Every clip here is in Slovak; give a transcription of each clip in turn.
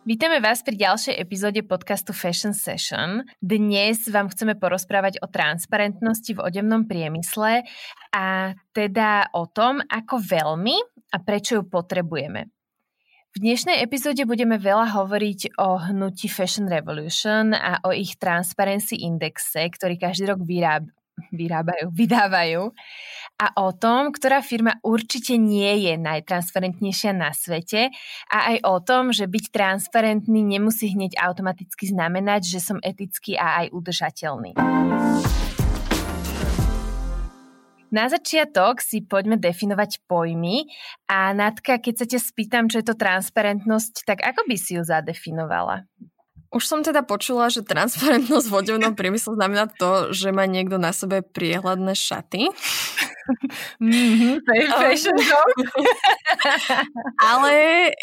Vítame vás pri ďalšej epizóde podcastu Fashion Session. Dnes vám chceme porozprávať o transparentnosti v odevnom priemysle a teda o tom, ako veľmi a prečo ju potrebujeme. V dnešnej epizóde budeme veľa hovoriť o hnutí Fashion Revolution a o ich Transparency Indexe, ktorý každý rok vyráb, vyrábajú, vydávajú a o tom, ktorá firma určite nie je najtransparentnejšia na svete a aj o tom, že byť transparentný nemusí hneď automaticky znamenať, že som etický a aj udržateľný. Na začiatok si poďme definovať pojmy a Natka, keď sa ťa spýtam, čo je to transparentnosť, tak ako by si ju zadefinovala? Už som teda počula, že transparentnosť v odevnom priemysle znamená to, že má niekto na sebe priehľadné šaty. Mm-hmm, fashion Ale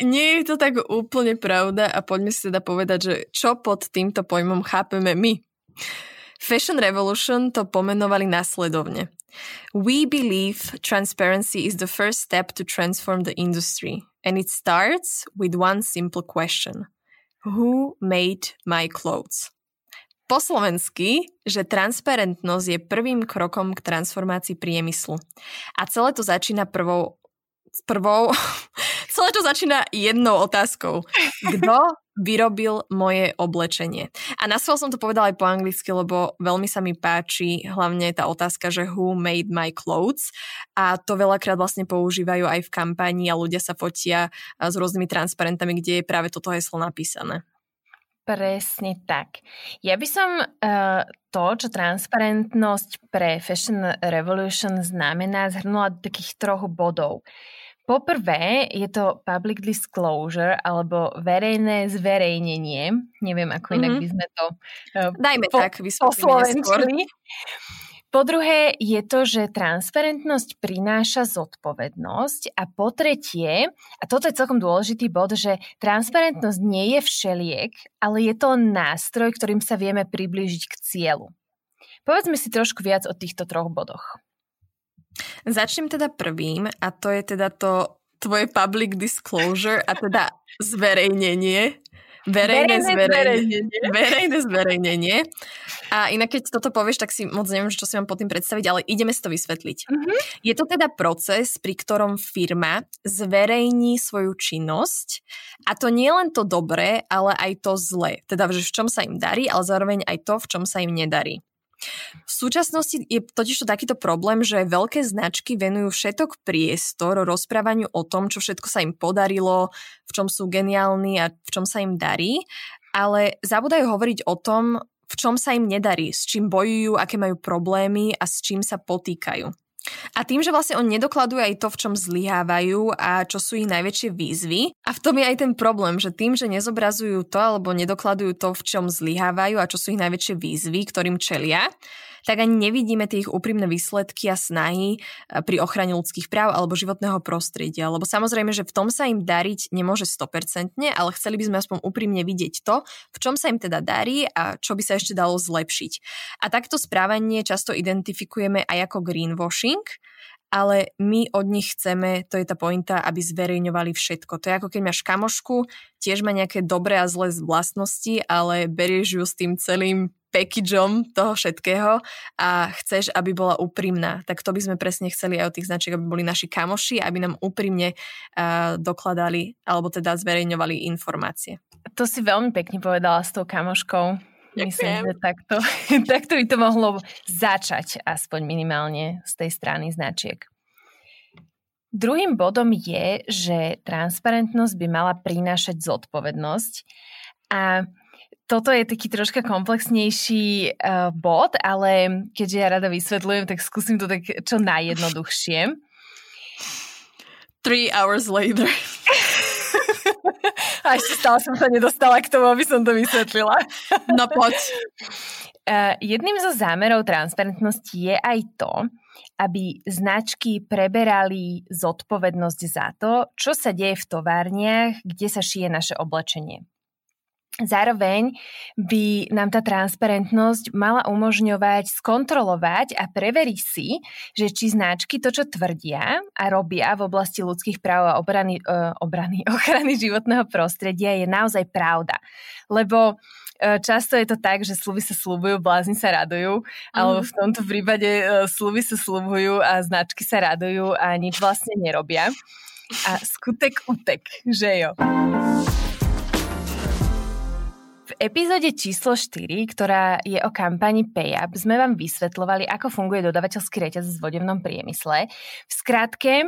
nie je to tak úplne pravda a poďme si teda povedať, že čo pod týmto pojmom chápeme my. Fashion Revolution to pomenovali následovne. We believe transparency is the first step to transform the industry and it starts with one simple question – Who made my clothes? Po slovensky, že transparentnosť je prvým krokom k transformácii priemyslu. A celé to začína prvou, prvou celé to začína jednou otázkou. Kto vyrobil moje oblečenie. A na som to povedala aj po anglicky, lebo veľmi sa mi páči hlavne tá otázka, že who made my clothes a to veľakrát vlastne používajú aj v kampani a ľudia sa fotia s rôznymi transparentami, kde je práve toto heslo napísané. Presne tak. Ja by som uh, to, čo transparentnosť pre Fashion Revolution znamená, zhrnula do takých troch bodov. Poprvé je to public disclosure alebo verejné zverejnenie. Neviem, ako inak mm-hmm. by sme to uh, Dajme po, tak, vysvetlíme Po druhé je to, že transparentnosť prináša zodpovednosť a po tretie, a toto je celkom dôležitý bod, že transparentnosť nie je všeliek, ale je to nástroj, ktorým sa vieme priblížiť k cieľu. Povedzme si trošku viac o týchto troch bodoch. Začnem teda prvým a to je teda to tvoje public disclosure a teda zverejnenie. Verejné, zverejnenie. Verejné zverejnenie. A inak, keď toto povieš, tak si moc neviem, čo si mám pod tým predstaviť, ale ideme si to vysvetliť. Mm-hmm. Je to teda proces, pri ktorom firma zverejní svoju činnosť a to nie len to dobré, ale aj to zlé. Teda, že v čom sa im darí, ale zároveň aj to, v čom sa im nedarí. V súčasnosti je totiž to takýto problém, že veľké značky venujú všetok priestor rozprávaniu o tom, čo všetko sa im podarilo, v čom sú geniálni a v čom sa im darí, ale zabudajú hovoriť o tom, v čom sa im nedarí, s čím bojujú, aké majú problémy a s čím sa potýkajú. A tým, že vlastne on nedokladuje aj to, v čom zlyhávajú a čo sú ich najväčšie výzvy. A v tom je aj ten problém, že tým, že nezobrazujú to alebo nedokladujú to, v čom zlyhávajú a čo sú ich najväčšie výzvy, ktorým čelia, tak ani nevidíme tie ich úprimné výsledky a snahy eh, pri ochrane ľudských práv alebo životného prostredia. Lebo samozrejme, že v tom sa im dariť nemôže 100%, ale chceli by sme aspoň úprimne vidieť to, v čom sa im teda darí a čo by sa ešte dalo zlepšiť. A takto správanie často identifikujeme aj ako greenwashing, ale my od nich chceme, to je tá pointa, aby zverejňovali všetko. To je ako keď máš kamošku, tiež má nejaké dobré a zlé vlastnosti, ale berieš ju s tým celým packageom toho všetkého a chceš, aby bola úprimná. Tak to by sme presne chceli aj od tých značiek, aby boli naši kamoši, aby nám úprimne uh, dokladali alebo teda zverejňovali informácie. To si veľmi pekne povedala s tou kamoškou. Ďakujem. Myslím, že takto, takto by to mohlo začať aspoň minimálne z tej strany značiek. Druhým bodom je, že transparentnosť by mala prinášať zodpovednosť a toto je taký troška komplexnejší uh, bod, ale keďže ja rada vysvetľujem, tak skúsim to tak čo najjednoduchšie. Three hours later. A ešte stále som sa nedostala k tomu, aby som to vysvetlila. No poď. Uh, jedným zo zámerov transparentnosti je aj to, aby značky preberali zodpovednosť za to, čo sa deje v továrniach, kde sa šije naše oblečenie. Zároveň by nám tá transparentnosť mala umožňovať skontrolovať a preveriť si, že či značky to, čo tvrdia a robia v oblasti ľudských práv a obrany, uh, obrany, ochrany životného prostredia je naozaj pravda. Lebo uh, často je to tak, že sluby sa slubujú, blázni sa radujú, alebo v tomto prípade uh, sluby sa slubujú a značky sa radujú a nič vlastne nerobia. A skutek utek, že jo epizóde číslo 4, ktorá je o kampani PayUp, sme vám vysvetľovali, ako funguje dodavateľský reťaz v vodevnom priemysle. V skratke, e,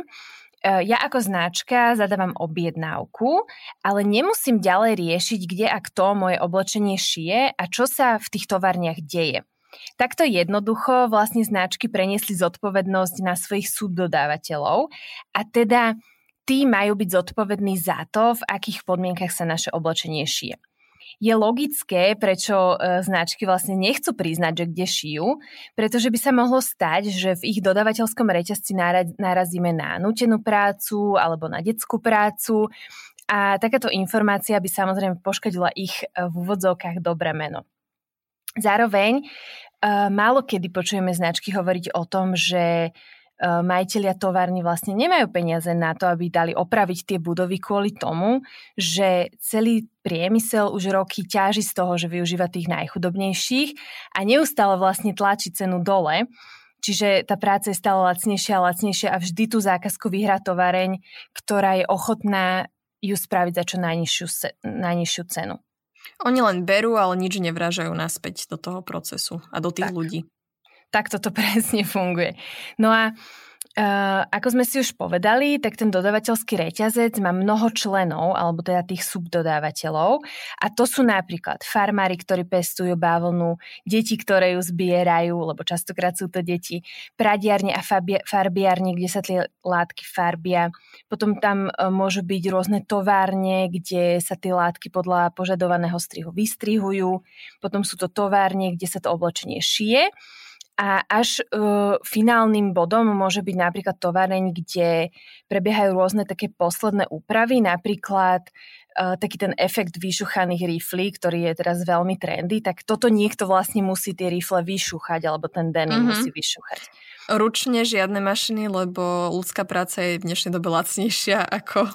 ja ako značka zadávam objednávku, ale nemusím ďalej riešiť, kde a kto moje oblečenie šije a čo sa v tých továrniach deje. Takto jednoducho vlastne značky preniesli zodpovednosť na svojich subdodávateľov a teda tí majú byť zodpovední za to, v akých podmienkach sa naše oblečenie šije je logické, prečo e, značky vlastne nechcú priznať, že kde šijú, pretože by sa mohlo stať, že v ich dodavateľskom reťazci narazíme na nutenú prácu alebo na detskú prácu a takáto informácia by samozrejme poškodila ich e, v úvodzovkách dobré meno. Zároveň e, málo kedy počujeme značky hovoriť o tom, že majiteľia továrny vlastne nemajú peniaze na to, aby dali opraviť tie budovy kvôli tomu, že celý priemysel už roky ťaží z toho, že využíva tých najchudobnejších a neustále vlastne tlačí cenu dole. Čiže tá práca je stále lacnejšia a lacnejšia a vždy tú zákazku vyhrá tovareň, ktorá je ochotná ju spraviť za čo najnižšiu, najnižšiu cenu. Oni len berú, ale nič nevražajú naspäť do toho procesu a do tých tak. ľudí. Tak toto presne funguje. No a Uh, ako sme si už povedali, tak ten dodavateľský reťazec má mnoho členov, alebo teda tých subdodávateľov. A to sú napríklad farmári, ktorí pestujú bavlnu, deti, ktoré ju zbierajú, lebo častokrát sú to deti, pradiarne a farbiarne, kde sa tie látky farbia. Potom tam uh, môžu byť rôzne továrne, kde sa tie látky podľa požadovaného strihu vystrihujú. Potom sú to továrne, kde sa to oblečenie šije. A až uh, finálnym bodom môže byť napríklad tovareň, kde prebiehajú rôzne také posledné úpravy, napríklad taký ten efekt vyšuchaných riflí, ktorý je teraz veľmi trendy, tak toto niekto vlastne musí tie rifle vyšuchať, alebo ten denim mm-hmm. musí vyšuchať. Ručne žiadne mašiny, lebo ľudská práca je v dnešnej dobe lacnejšia ako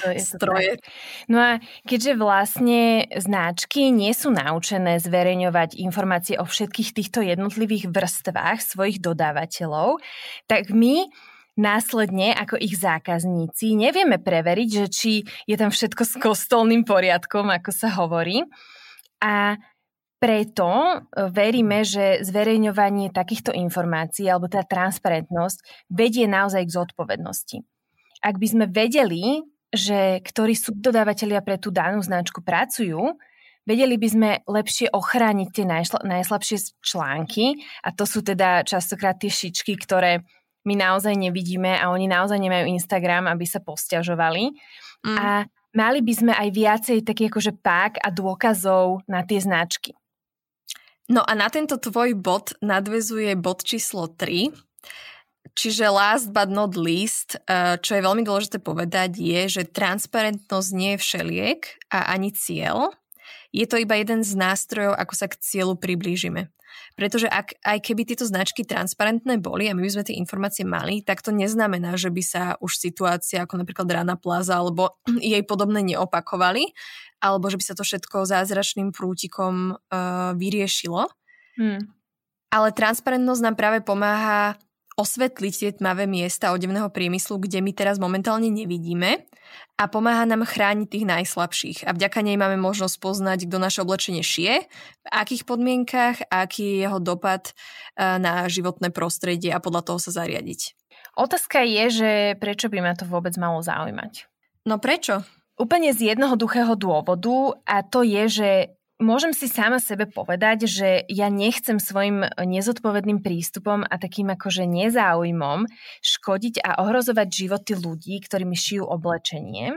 to je stroje. To no a keďže vlastne značky nie sú naučené zverejňovať informácie o všetkých týchto jednotlivých vrstvách svojich dodávateľov, tak my následne ako ich zákazníci nevieme preveriť, že či je tam všetko s kostolným poriadkom, ako sa hovorí. A preto e, veríme, že zverejňovanie takýchto informácií alebo tá transparentnosť vedie naozaj k zodpovednosti. Ak by sme vedeli, že ktorí subdodávateľia pre tú danú značku pracujú, vedeli by sme lepšie ochrániť tie najšla, najslabšie články a to sú teda častokrát tie šičky, ktoré my naozaj nevidíme a oni naozaj nemajú Instagram, aby sa posťažovali. Mm. A mali by sme aj viacej taký akože pák a dôkazov na tie značky. No a na tento tvoj bod nadvezuje bod číslo 3, Čiže last but not least, eh, čo je veľmi dôležité povedať, je, že transparentnosť nie je všeliek a ani cieľ. Je to iba jeden z nástrojov, ako sa k cieľu priblížime. Pretože ak, aj keby tieto značky transparentné boli a my by sme tie informácie mali, tak to neznamená, že by sa už situácia ako napríklad Rana Plaza alebo jej podobné neopakovali, alebo že by sa to všetko zázračným prútikom uh, vyriešilo. Hmm. Ale transparentnosť nám práve pomáha osvetliť tie tmavé miesta odevného priemyslu, kde my teraz momentálne nevidíme a pomáha nám chrániť tých najslabších. A vďaka nej máme možnosť poznať, kto naše oblečenie šije, v akých podmienkach, aký je jeho dopad uh, na životné prostredie a podľa toho sa zariadiť. Otázka je, že prečo by ma to vôbec malo zaujímať? No prečo? Úplne z jednoduchého dôvodu a to je, že môžem si sama sebe povedať, že ja nechcem svojim nezodpovedným prístupom a takým akože nezáujmom škodiť a ohrozovať životy ľudí, ktorí mi šijú oblečenie.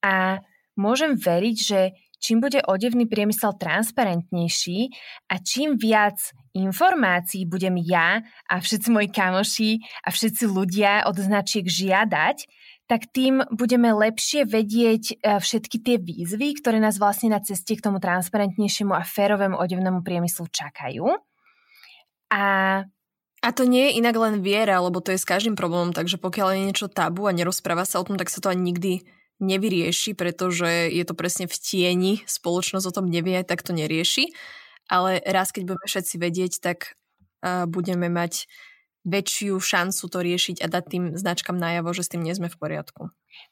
A môžem veriť, že čím bude odevný priemysel transparentnejší a čím viac informácií budem ja a všetci moji kamoši a všetci ľudia od značiek žiadať, tak tým budeme lepšie vedieť e, všetky tie výzvy, ktoré nás vlastne na ceste k tomu transparentnejšiemu a férovému odevnému priemyslu čakajú. A a to nie je inak len viera, lebo to je s každým problémom, takže pokiaľ je niečo tabu a nerozpráva sa o tom, tak sa to ani nikdy nevyrieši, pretože je to presne v tieni, spoločnosť o tom nevie, tak to nerieši. Ale raz, keď budeme všetci vedieť, tak uh, budeme mať väčšiu šancu to riešiť a dať tým značkám najavo, že s tým nie sme v poriadku.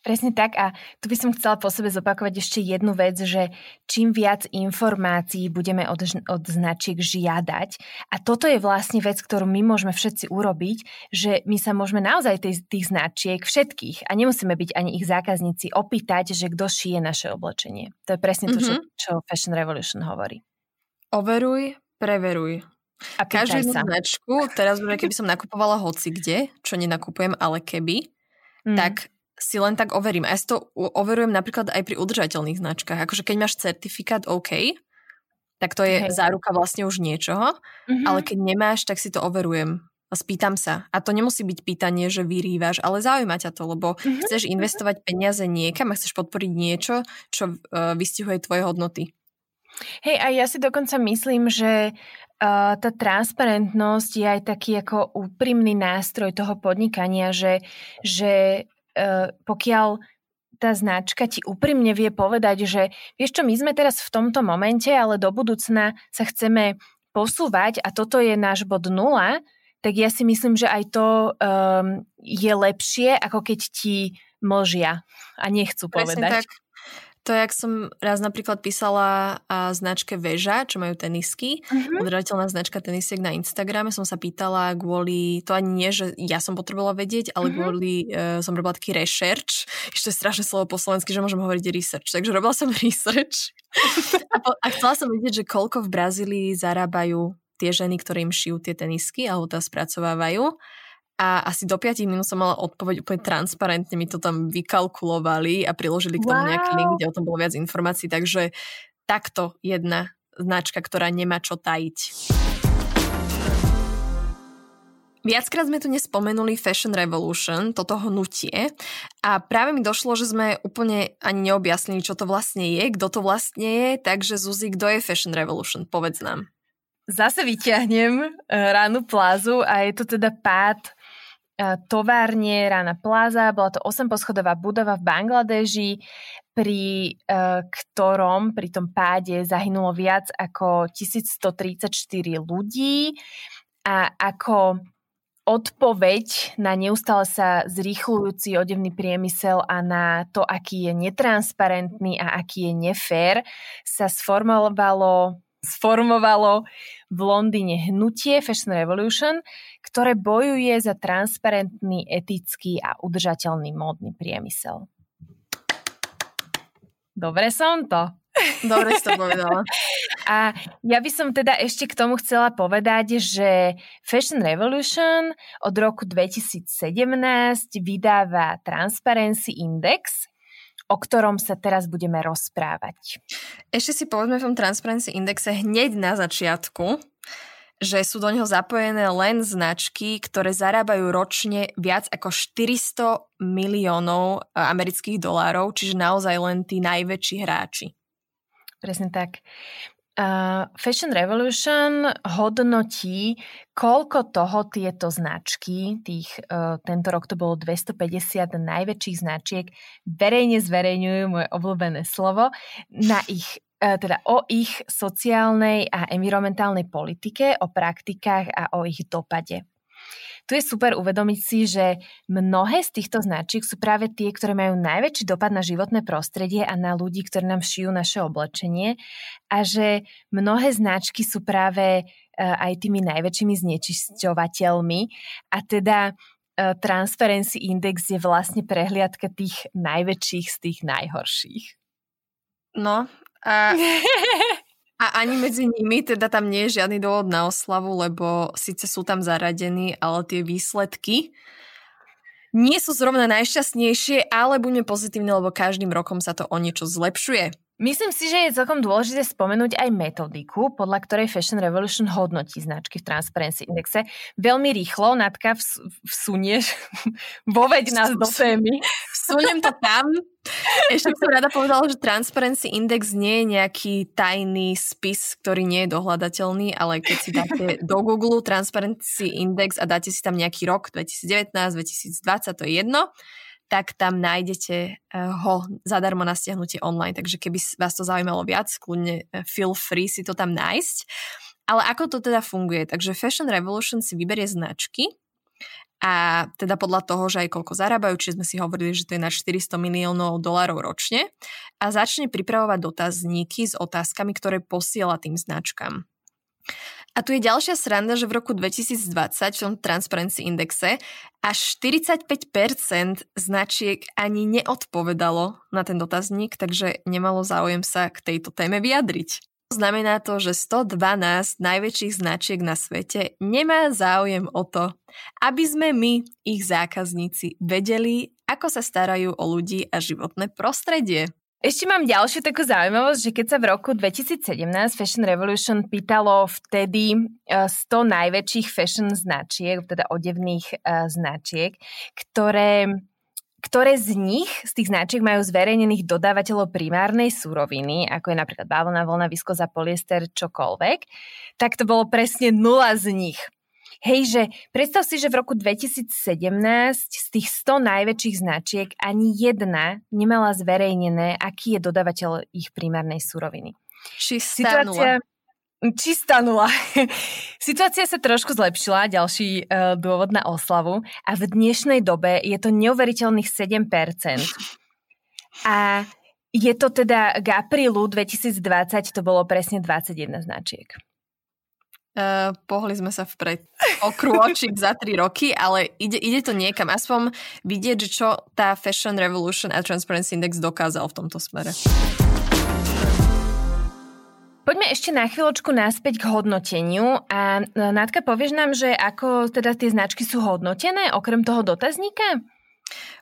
Presne tak a tu by som chcela po sebe zopakovať ešte jednu vec, že čím viac informácií budeme od, od značiek žiadať a toto je vlastne vec, ktorú my môžeme všetci urobiť, že my sa môžeme naozaj tých, tých značiek všetkých a nemusíme byť ani ich zákazníci opýtať, že kto šije naše oblečenie. To je presne to, mm-hmm. čo, čo Fashion Revolution hovorí. Overuj, preveruj. A Každú jednu značku, teraz keby som nakupovala hoci kde, čo nenakupujem, ale keby, mm. tak si len tak overím. A ja si to overujem napríklad aj pri udržateľných značkách. Akože keď máš certifikát OK, tak to je Hej. záruka vlastne už niečoho, mm-hmm. ale keď nemáš, tak si to overujem a spýtam sa. A to nemusí byť pýtanie, že vyrývaš, ale zaujíma ťa to, lebo mm-hmm. chceš investovať peniaze niekam a chceš podporiť niečo, čo uh, vystihuje tvoje hodnoty. Hej, a ja si dokonca myslím, že uh, tá transparentnosť je aj taký ako úprimný nástroj toho podnikania, že, že uh, pokiaľ tá značka ti úprimne vie povedať, že vieš čo, my sme teraz v tomto momente, ale do budúcna sa chceme posúvať a toto je náš bod nula, tak ja si myslím, že aj to um, je lepšie, ako keď ti mlžia a nechcú Presne povedať. Tak. To jak som raz napríklad písala a značke Veža, čo majú tenisky, uh-huh. udržateľná značka tenisiek na Instagrame, som sa pýtala kvôli, to ani nie, že ja som potrebovala vedieť, ale uh-huh. kvôli, uh, som robila taký research, ešte strašné slovo po slovensky, že môžem hovoriť research, takže robila som research a, po, a chcela som vedieť, že koľko v Brazílii zarábajú tie ženy, ktoré im šijú tie tenisky alebo to spracovávajú a asi do 5 minút som mala odpoveď úplne transparentne, mi to tam vykalkulovali a priložili k tomu wow. nejaký link, kde o tom bolo viac informácií, takže takto jedna značka, ktorá nemá čo tajiť. Viackrát sme tu nespomenuli Fashion Revolution, toto hnutie a práve mi došlo, že sme úplne ani neobjasnili, čo to vlastne je, kto to vlastne je, takže Zuzi, kto je Fashion Revolution? Povedz nám. Zase vyťahnem eh, ránu plázu a je to teda pád továrne Rana Plaza. Bola to 8-poschodová budova v Bangladeži, pri uh, ktorom pri tom páde zahynulo viac ako 1134 ľudí a ako odpoveď na neustále sa zrýchlujúci odevný priemysel a na to, aký je netransparentný a aký je nefér, sa sformovalo sformovalo v Londýne hnutie Fashion Revolution, ktoré bojuje za transparentný, etický a udržateľný módny priemysel. Dobre som to. Dobre si to povedala. A ja by som teda ešte k tomu chcela povedať, že Fashion Revolution od roku 2017 vydáva Transparency Index, o ktorom sa teraz budeme rozprávať. Ešte si povedzme v tom Transparency Indexe hneď na začiatku, že sú do neho zapojené len značky, ktoré zarábajú ročne viac ako 400 miliónov e, amerických dolárov, čiže naozaj len tí najväčší hráči. Presne tak. Uh, Fashion Revolution hodnotí, koľko toho tieto značky, tých, uh, tento rok to bolo 250 najväčších značiek, verejne zverejňujú moje obľúbené slovo, na ich uh, teda o ich sociálnej a environmentálnej politike, o praktikách a o ich dopade. Tu je super uvedomiť si, že mnohé z týchto značiek sú práve tie, ktoré majú najväčší dopad na životné prostredie a na ľudí, ktorí nám šijú naše oblečenie a že mnohé značky sú práve e, aj tými najväčšími znečisťovateľmi a teda e, Transparency Index je vlastne prehliadka tých najväčších z tých najhorších. No, a A ani medzi nimi teda tam nie je žiadny dôvod na oslavu, lebo síce sú tam zaradení, ale tie výsledky nie sú zrovna najšťastnejšie, ale buďme pozitívne, lebo každým rokom sa to o niečo zlepšuje. Myslím si, že je celkom dôležité spomenúť aj metodiku, podľa ktorej Fashion Revolution hodnotí značky v Transparency Indexe. Veľmi rýchlo, Natka, vs- vsunieš, voveď nás do témy. Vsuniem to tam. Ešte som rada povedala, že Transparency Index nie je nejaký tajný spis, ktorý nie je dohľadateľný, ale keď si dáte do Google Transparency Index a dáte si tam nejaký rok 2019, 2020, to je jedno, tak tam nájdete eh, ho zadarmo na stiahnutie online. Takže keby vás to zaujímalo viac, kľudne eh, feel free si to tam nájsť. Ale ako to teda funguje? Takže Fashion Revolution si vyberie značky a teda podľa toho, že aj koľko zarábajú, čiže sme si hovorili, že to je na 400 miliónov dolárov ročne a začne pripravovať dotazníky s otázkami, ktoré posiela tým značkám. A tu je ďalšia sranda, že v roku 2020 v tom Transparency Indexe až 45% značiek ani neodpovedalo na ten dotazník, takže nemalo záujem sa k tejto téme vyjadriť. Znamená to, že 112 najväčších značiek na svete nemá záujem o to, aby sme my, ich zákazníci, vedeli, ako sa starajú o ľudí a životné prostredie. Ešte mám ďalšiu takú zaujímavosť, že keď sa v roku 2017 Fashion Revolution pýtalo vtedy 100 e, najväčších fashion značiek, teda odevných uh, značiek, ktoré, ktoré z nich, z tých značiek majú zverejnených dodávateľov primárnej suroviny, ako je napríklad bavlna, vlna, viskoza, poliester, čokoľvek, tak to bolo presne nula z nich. Hej, že predstav si, že v roku 2017 z tých 100 najväčších značiek ani jedna nemala zverejnené, aký je dodavateľ ich primárnej suroviny. Čistá Situácia, nula. Čistá nula. Situácia sa trošku zlepšila, ďalší uh, dôvod na oslavu a v dnešnej dobe je to neuveriteľných 7%. A je to teda k aprílu 2020 to bolo presne 21 značiek. Uh, pohli sme sa vpred o krôčik za tri roky, ale ide, ide to niekam. Aspoň vidieť, čo tá Fashion Revolution a Transparency Index dokázal v tomto smere. Poďme ešte na chvíľočku naspäť k hodnoteniu a e, Nátka, povieš nám, že ako teda tie značky sú hodnotené, okrem toho dotazníka?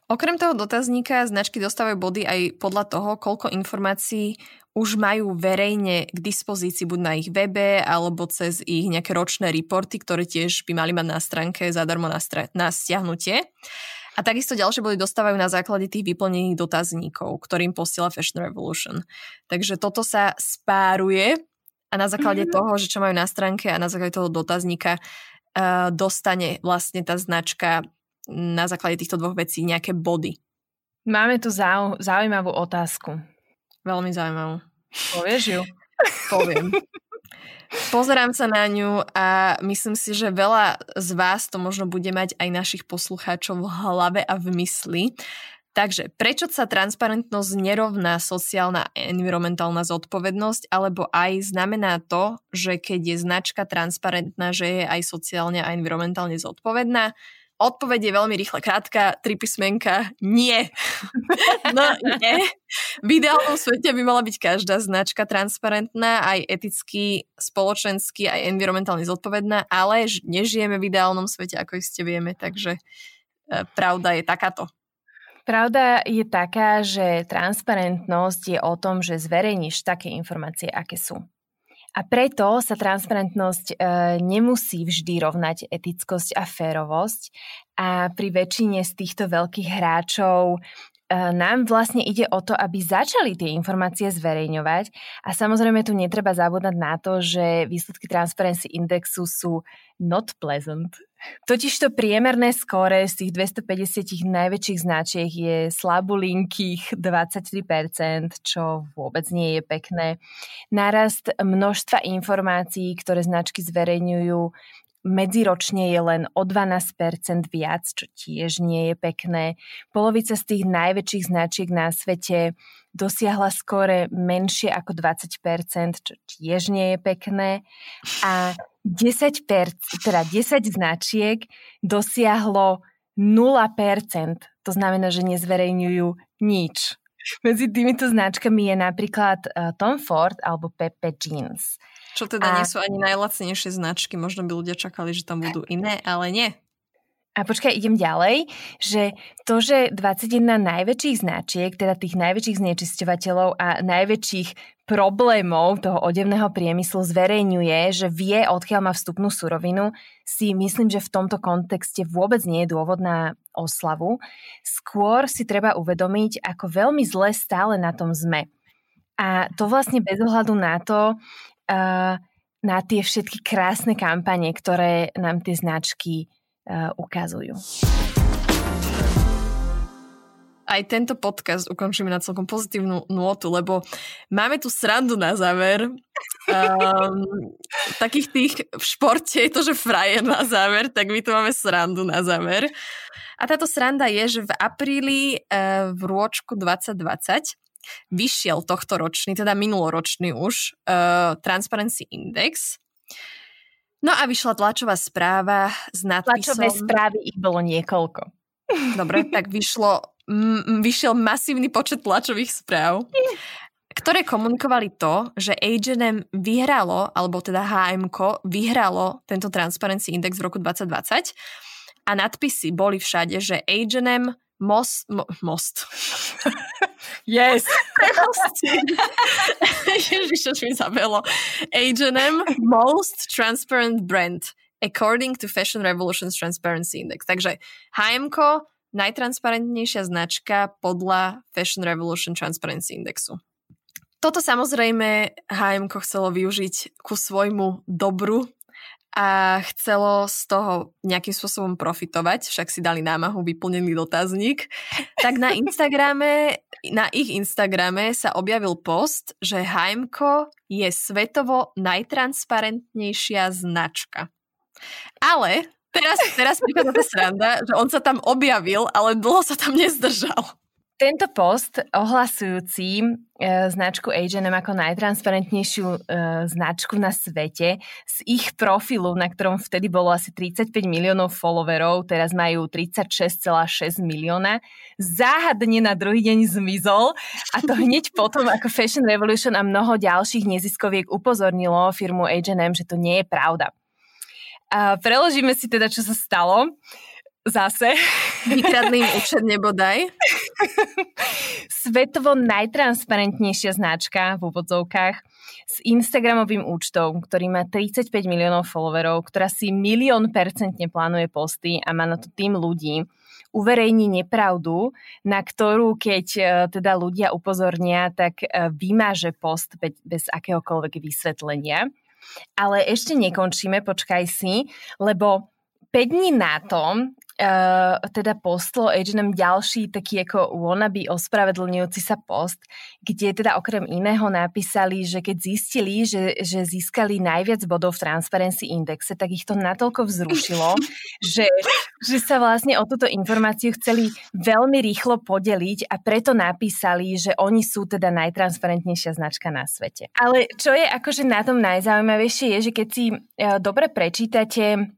Okrem toho dotazníka značky dostávajú body aj podľa toho, koľko informácií už majú verejne k dispozícii buď na ich webe alebo cez ich nejaké ročné reporty, ktoré tiež by mali mať na stránke zadarmo na, stra- na stiahnutie. A takisto ďalšie body dostávajú na základe tých vyplnených dotazníkov, ktorým posiela Fashion Revolution. Takže toto sa spáruje a na základe mm-hmm. toho, že čo majú na stránke a na základe toho dotazníka uh, dostane vlastne tá značka na základe týchto dvoch vecí nejaké body. Máme tu zau- zaujímavú otázku. Veľmi zaujímavú. Povieš ju? Poviem. Pozerám sa na ňu a myslím si, že veľa z vás to možno bude mať aj našich poslucháčov v hlave a v mysli. Takže prečo sa transparentnosť nerovná sociálna a environmentálna zodpovednosť, alebo aj znamená to, že keď je značka transparentná, že je aj sociálne a environmentálne zodpovedná? Odpoveď je veľmi rýchla, krátka, tri písmenka, nie. no nie. V ideálnom svete by mala byť každá značka transparentná, aj eticky, spoločensky, aj environmentálne zodpovedná, ale nežijeme v ideálnom svete, ako iste vieme, takže e, pravda je takáto. Pravda je taká, že transparentnosť je o tom, že zverejníš také informácie, aké sú. A preto sa transparentnosť e, nemusí vždy rovnať etickosť a férovosť. A pri väčšine z týchto veľkých hráčov e, nám vlastne ide o to, aby začali tie informácie zverejňovať. A samozrejme tu netreba zabúdať na to, že výsledky Transparency Indexu sú not pleasant. Totižto priemerné skóre z tých 250 najväčších značiek je slabulinkých 23%, čo vôbec nie je pekné. Nárast množstva informácií, ktoré značky zverejňujú, medziročne je len o 12% viac, čo tiež nie je pekné. Polovica z tých najväčších značiek na svete dosiahla skore menšie ako 20%, čo tiež nie je pekné. A 10%, teda 10 značiek dosiahlo 0%. To znamená, že nezverejňujú nič. Medzi týmito značkami je napríklad uh, Tom Ford alebo Pepe Jeans. Čo teda a... nie sú ani najlacnejšie značky. Možno by ľudia čakali, že tam budú iné, ale nie. A počkaj, idem ďalej, že to, že 21 najväčších značiek, teda tých najväčších znečisťovateľov a najväčších problémov toho odevného priemyslu zverejňuje, že vie, odkiaľ má vstupnú surovinu, si myslím, že v tomto kontexte vôbec nie je dôvod na oslavu. Skôr si treba uvedomiť, ako veľmi zle stále na tom sme. A to vlastne bez ohľadu na to, uh, na tie všetky krásne kampane, ktoré nám tie značky uh, ukazujú. Aj tento podcast ukončíme na celkom pozitívnu nôtu, lebo máme tu srandu na záver. Um, takých tých v športe je to, že frajer na záver, tak my tu máme srandu na záver. A táto sranda je, že v apríli uh, v rôčku 2020 vyšiel tohto ročný, teda minuloročný už, uh, Transparency Index, No a vyšla tlačová správa s nadpisom... Tlačové správy ich bolo niekoľko. Dobre, tak vyšlo, vyšiel masívny počet tlačových správ, ktoré komunikovali to, že H&M vyhralo, alebo teda HMK vyhralo tento Transparency Index v roku 2020 a nadpisy boli všade, že H&M most, mo, most. Yes. Ježiš, čo mi zabelo. H&M Most Transparent Brand according to Fashion Revolution's Transparency Index. Takže H&M najtransparentnejšia značka podľa Fashion Revolution Transparency Indexu. Toto samozrejme H&M chcelo využiť ku svojmu dobru a chcelo z toho nejakým spôsobom profitovať, však si dali námahu vyplnený dotazník, tak na Instagrame, na ich Instagrame sa objavil post, že HMK je svetovo najtransparentnejšia značka. Ale teraz, teraz prichádza tá sranda, že on sa tam objavil, ale dlho sa tam nezdržal. Tento post ohlasujúci e, značku H&M ako najtransparentnejšiu e, značku na svete z ich profilu, na ktorom vtedy bolo asi 35 miliónov followerov, teraz majú 36,6 milióna, záhadne na druhý deň zmizol a to hneď potom, ako Fashion Revolution a mnoho ďalších neziskoviek upozornilo firmu H&M, že to nie je pravda. A preložíme si teda, čo sa stalo zase. Vykradli im účet nebodaj. Svetovo najtransparentnejšia značka v úvodzovkách s Instagramovým účtom, ktorý má 35 miliónov followerov, ktorá si milión percentne plánuje posty a má na to tým ľudí, uverejní nepravdu, na ktorú keď e, teda ľudia upozornia, tak e, vymáže post bez, bez akéhokoľvek vysvetlenia. Ale ešte nekončíme, počkaj si, lebo 5 dní na to uh, teda postlo H&M ďalší taký ako wannabe ospravedlňujúci sa post, kde teda okrem iného napísali, že keď zistili, že, že získali najviac bodov v Transparency Indexe, tak ich to natoľko vzrušilo, že, že sa vlastne o túto informáciu chceli veľmi rýchlo podeliť a preto napísali, že oni sú teda najtransparentnejšia značka na svete. Ale čo je akože na tom najzaujímavejšie je, že keď si uh, dobre prečítate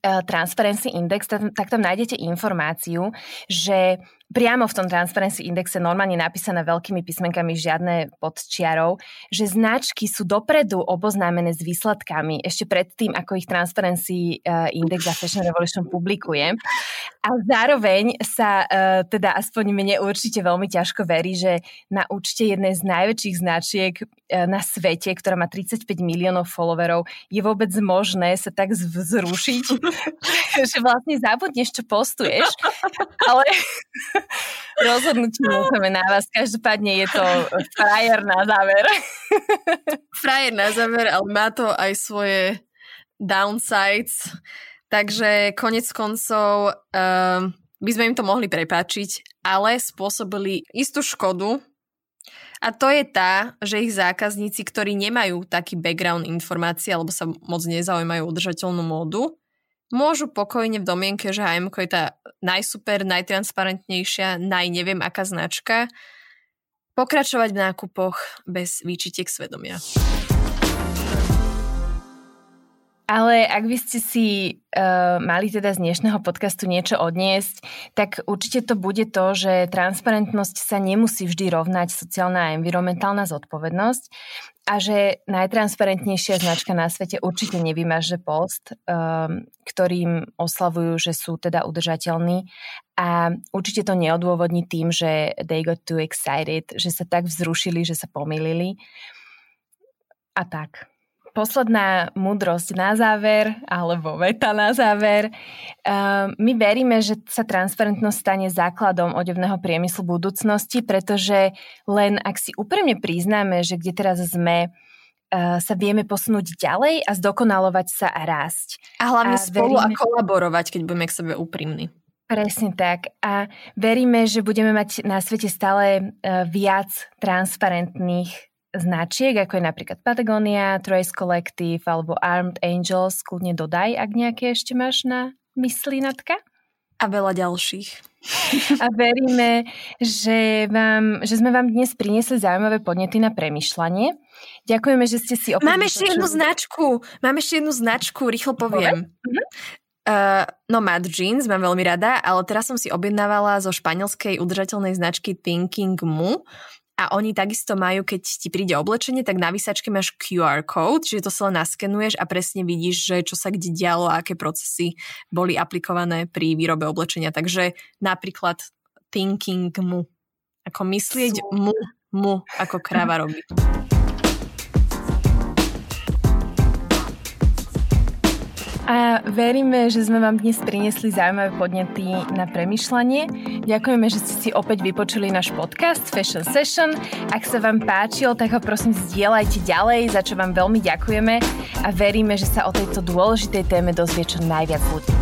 Transparency Index, tak, tam nájdete informáciu, že priamo v tom Transparency Indexe normálne napísané veľkými písmenkami žiadne podčiarov, že značky sú dopredu oboznámené s výsledkami ešte predtým, ako ich Transparency eh, Index a Fashion Revolution publikuje. A zároveň sa uh, teda aspoň mne určite veľmi ťažko verí, že na účte jednej z najväčších značiek uh, na svete, ktorá má 35 miliónov followerov, je vôbec možné sa tak vzrušiť, že vlastne zabudneš, čo postuješ. Ale rozhodnutie necháme na vás. Každopádne je to frajer na záver. frajer na záver, ale má to aj svoje downsides Takže konec koncov uh, by sme im to mohli prepáčiť, ale spôsobili istú škodu a to je tá, že ich zákazníci, ktorí nemajú taký background informácií alebo sa moc nezaujímajú udržateľnú módu, môžu pokojne v domienke, že HM je tá najsuper, najtransparentnejšia, najneviem aká značka, pokračovať v nákupoch bez výčitiek svedomia. Ale ak by ste si uh, mali teda z dnešného podcastu niečo odniesť, tak určite to bude to, že transparentnosť sa nemusí vždy rovnať sociálna a environmentálna zodpovednosť a že najtransparentnejšia značka na svete určite nevymaže post, um, ktorým oslavujú, že sú teda udržateľní. A určite to neodôvodní tým, že they got too excited, že sa tak vzrušili, že sa pomýlili. A tak posledná múdrosť na záver, alebo veta na záver. Uh, my veríme, že sa transparentnosť stane základom odevného priemyslu budúcnosti, pretože len ak si úprimne priznáme, že kde teraz sme, uh, sa vieme posunúť ďalej a zdokonalovať sa a rásť. A hlavne a spolu veríme... a kolaborovať, keď budeme k sebe úprimní. Presne tak. A veríme, že budeme mať na svete stále uh, viac transparentných značiek, ako je napríklad Patagonia, Trace Collective alebo Armed Angels, kľudne dodaj, ak nejaké ešte máš na mysli, Natka. A veľa ďalších. A veríme, že, vám, že sme vám dnes priniesli zaujímavé podnety na premyšľanie. Ďakujeme, že ste si opäť... Máme ešte jednu značku. Máme ešte jednu značku, rýchlo poviem. Uh, no Mad Jeans, mám veľmi rada, ale teraz som si objednávala zo španielskej udržateľnej značky Thinking Mu a oni takisto majú, keď ti príde oblečenie, tak na vysačke máš QR code, čiže to sa len naskenuješ a presne vidíš, že čo sa kde dialo a aké procesy boli aplikované pri výrobe oblečenia. Takže napríklad thinking mu, ako myslieť mu, mu, ako kráva robí. A veríme, že sme vám dnes priniesli zaujímavé podnety na premyšľanie. Ďakujeme, že ste si opäť vypočuli náš podcast Fashion Session. Ak sa vám páčil, tak ho prosím zdieľajte ďalej, za čo vám veľmi ďakujeme a veríme, že sa o tejto dôležitej téme dozvie čo najviac ľudí.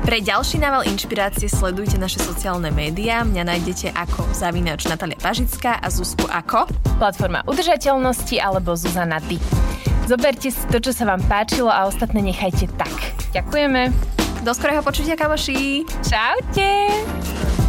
Pre ďalší nával inšpirácie sledujte naše sociálne médiá. Mňa nájdete ako Zavinač Natalia Pažická a Zuzku ako Platforma udržateľnosti alebo Zuzana Ty. Zoberte si to, čo sa vám páčilo a ostatné nechajte tak. Ďakujeme. Do skorého počutia, kamoši. Čaute.